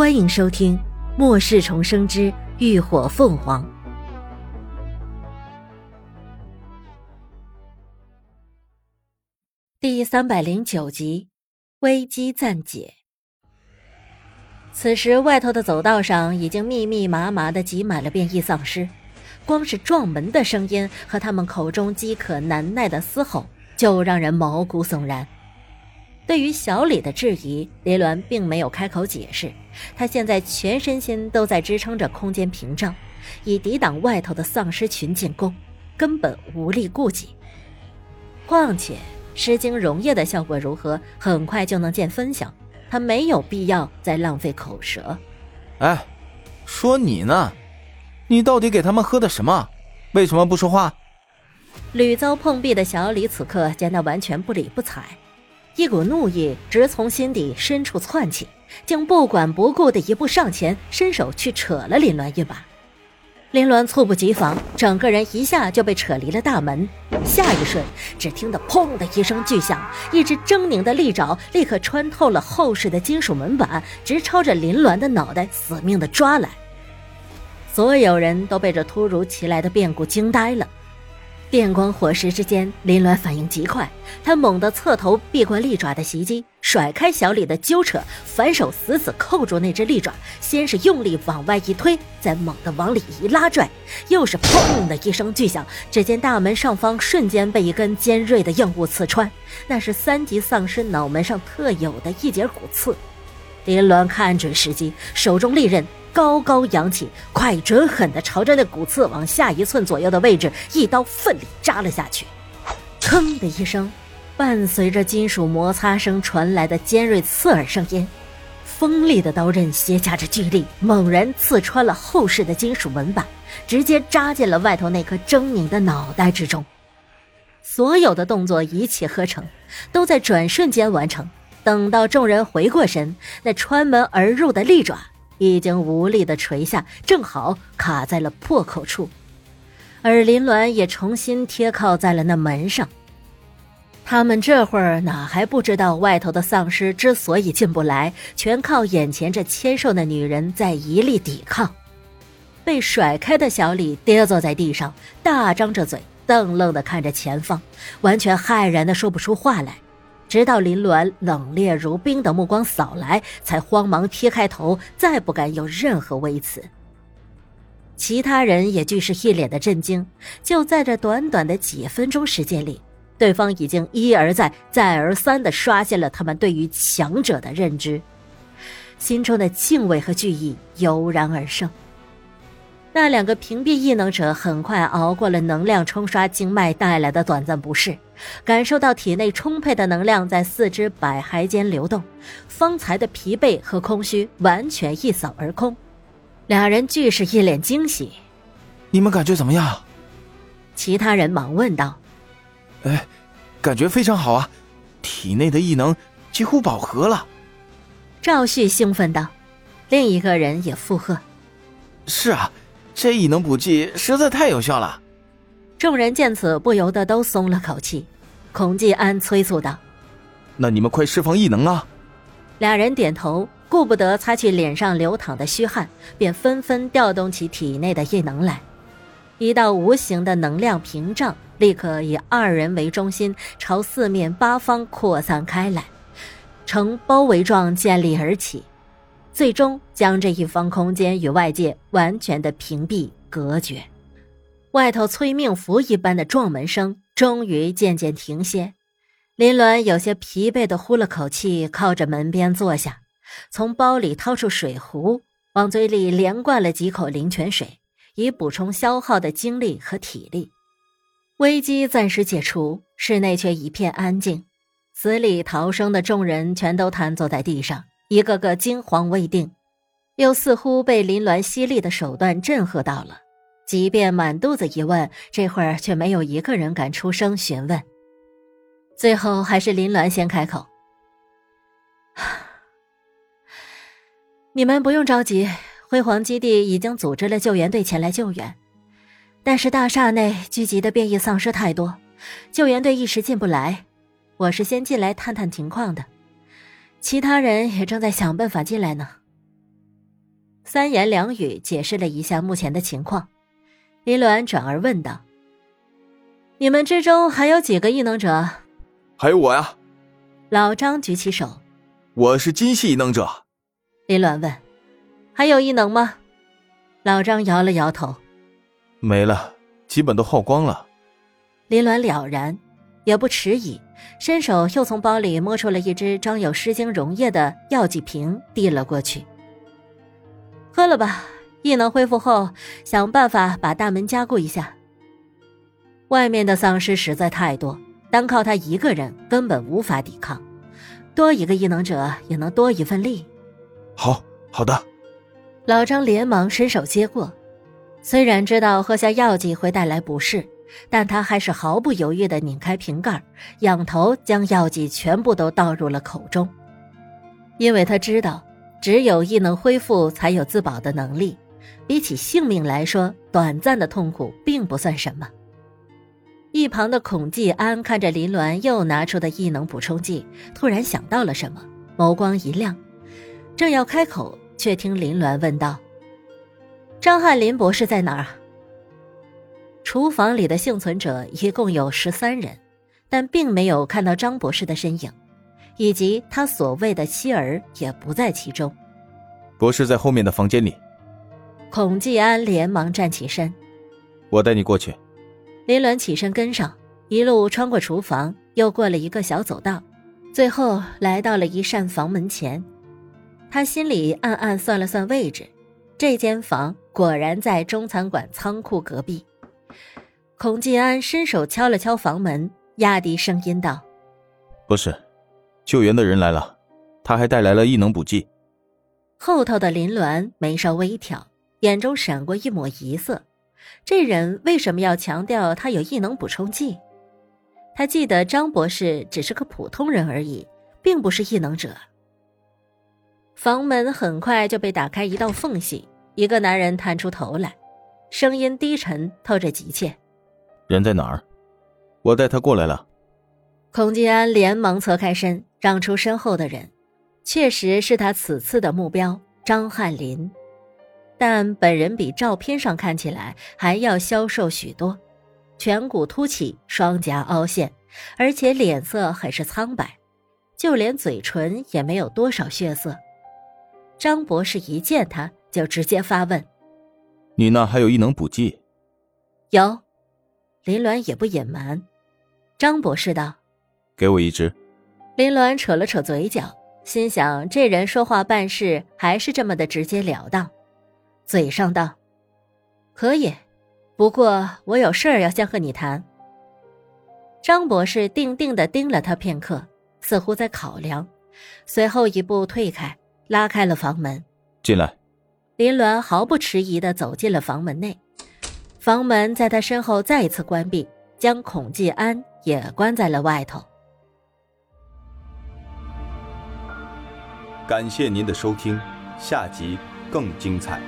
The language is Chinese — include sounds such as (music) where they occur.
欢迎收听《末世重生之浴火凤凰》第三百零九集，危机暂解。此时，外头的走道上已经密密麻麻的挤满了变异丧尸，光是撞门的声音和他们口中饥渴难耐的嘶吼，就让人毛骨悚然。对于小李的质疑，林鸾并没有开口解释。他现在全身心都在支撑着空间屏障，以抵挡外头的丧尸群进攻，根本无力顾及。况且诗经溶液的效果如何，很快就能见分晓。他没有必要再浪费口舌。哎，说你呢，你到底给他们喝的什么？为什么不说话？屡遭碰壁的小李此刻见他完全不理不睬。一股怒意直从心底深处窜起，竟不管不顾的一步上前，伸手去扯了林鸾一把。林鸾猝不及防，整个人一下就被扯离了大门。下一瞬，只听得“砰”的一声巨响，一只狰狞的利爪立刻穿透了厚实的金属门板，直朝着林鸾的脑袋死命的抓来。所有人都被这突如其来的变故惊呆了。电光火石之间，林鸾反应极快，他猛地侧头避过利爪的袭击，甩开小李的揪扯，反手死死扣住那只利爪，先是用力往外一推，再猛地往里一拉拽，又是砰的一声巨响，只见大门上方瞬间被一根尖锐的硬物刺穿，那是三级丧尸脑门上特有的一节骨刺。林鸾看准时机，手中利刃。高高扬起，快准狠地朝着那骨刺往下一寸左右的位置，一刀奋力扎了下去。砰的一声，伴随着金属摩擦声传来的尖锐刺耳声音，锋利的刀刃携夹着巨力，猛然刺穿了厚实的金属门板，直接扎进了外头那颗狰狞的脑袋之中。所有的动作一气呵成，都在转瞬间完成。等到众人回过神，那穿门而入的利爪。已经无力的垂下，正好卡在了破口处，而林鸾也重新贴靠在了那门上。他们这会儿哪还不知道，外头的丧尸之所以进不来，全靠眼前这纤瘦的女人在一力抵抗。被甩开的小李跌坐在地上，大张着嘴，瞪愣的看着前方，完全骇然的说不出话来。直到林鸾冷冽如冰的目光扫来，才慌忙撇开头，再不敢有任何微词。其他人也俱是一脸的震惊。就在这短短的几分钟时间里，对方已经一而再、再而三的刷新了他们对于强者的认知，心中的敬畏和惧意油然而生。那两个屏蔽异能者很快熬过了能量冲刷经脉带来的短暂不适，感受到体内充沛的能量在四肢百骸间流动，方才的疲惫和空虚完全一扫而空。俩人俱是一脸惊喜：“你们感觉怎么样？”其他人忙问道：“哎，感觉非常好啊，体内的异能几乎饱和了。”赵旭兴奋道，另一个人也附和：“是啊。”这异能补剂实在太有效了，众人见此不由得都松了口气。孔继安催促道：“那你们快释放异能啊！”俩人点头，顾不得擦去脸上流淌的虚汗，便纷纷调动起体内的异能来。一道无形的能量屏障立刻以二人为中心，朝四面八方扩散开来，呈包围状建立而起。最终将这一方空间与外界完全的屏蔽隔绝，外头催命符一般的撞门声终于渐渐停歇。林鸾有些疲惫的呼了口气，靠着门边坐下，从包里掏出水壶，往嘴里连灌了几口灵泉水，以补充消耗的精力和体力。危机暂时解除，室内却一片安静，死里逃生的众人全都瘫坐在地上。一个个惊惶未定，又似乎被林鸾犀利的手段震慑到了。即便满肚子疑问，这会儿却没有一个人敢出声询问。最后还是林鸾先开口：“ (sighs) 你们不用着急，辉煌基地已经组织了救援队前来救援，但是大厦内聚集的变异丧尸太多，救援队一时进不来。我是先进来探探情况的。”其他人也正在想办法进来呢。三言两语解释了一下目前的情况。林鸾转而问道：“你们之中还有几个异能者？”“还有我呀。”老张举起手：“我是金系异能者。”林鸾问：“还有异能吗？”老张摇了摇头：“没了，基本都耗光了。”林鸾了然，也不迟疑，伸手又从包里摸出了一只装有诗经溶液的药剂瓶，递了过去：“喝了吧。”异能恢复后，想办法把大门加固一下。外面的丧尸实在太多，单靠他一个人根本无法抵抗。多一个异能者也能多一份力。好好的，老张连忙伸手接过。虽然知道喝下药剂会带来不适，但他还是毫不犹豫地拧开瓶盖，仰头将药剂全部都倒入了口中，因为他知道，只有异能恢复才有自保的能力。比起性命来说，短暂的痛苦并不算什么。一旁的孔继安看着林鸾又拿出的异能补充剂，突然想到了什么，眸光一亮，正要开口，却听林鸾问道：“张翰林博士在哪儿？”厨房里的幸存者一共有十三人，但并没有看到张博士的身影，以及他所谓的妻儿也不在其中。博士在后面的房间里。孔继安连忙站起身，我带你过去。林鸾起身跟上，一路穿过厨房，又过了一个小走道，最后来到了一扇房门前。他心里暗暗算了算位置，这间房果然在中餐馆仓库隔壁。孔继安伸手敲了敲房门，压低声音道：“不是，救援的人来了，他还带来了异能补剂。”后头的林鸾眉梢微挑。眼中闪过一抹疑色，这人为什么要强调他有异能补充剂？他记得张博士只是个普通人而已，并不是异能者。房门很快就被打开一道缝隙，一个男人探出头来，声音低沉，透着急切：“人在哪儿？我带他过来了。”孔吉安连忙侧开身，让出身后的人，确实是他此次的目标——张翰林。但本人比照片上看起来还要消瘦许多，颧骨凸起，双颊凹陷，而且脸色很是苍白，就连嘴唇也没有多少血色。张博士一见他就直接发问：“你那还有异能补剂？”有，林鸾也不隐瞒。张博士道：“给我一支。”林鸾扯了扯嘴角，心想这人说话办事还是这么的直截了当。嘴上道：“可以，不过我有事儿要先和你谈。”张博士定定的盯了他片刻，似乎在考量，随后一步退开，拉开了房门，进来。林鸾毫不迟疑的走进了房门内，房门在他身后再一次关闭，将孔继安也关在了外头。感谢您的收听，下集更精彩。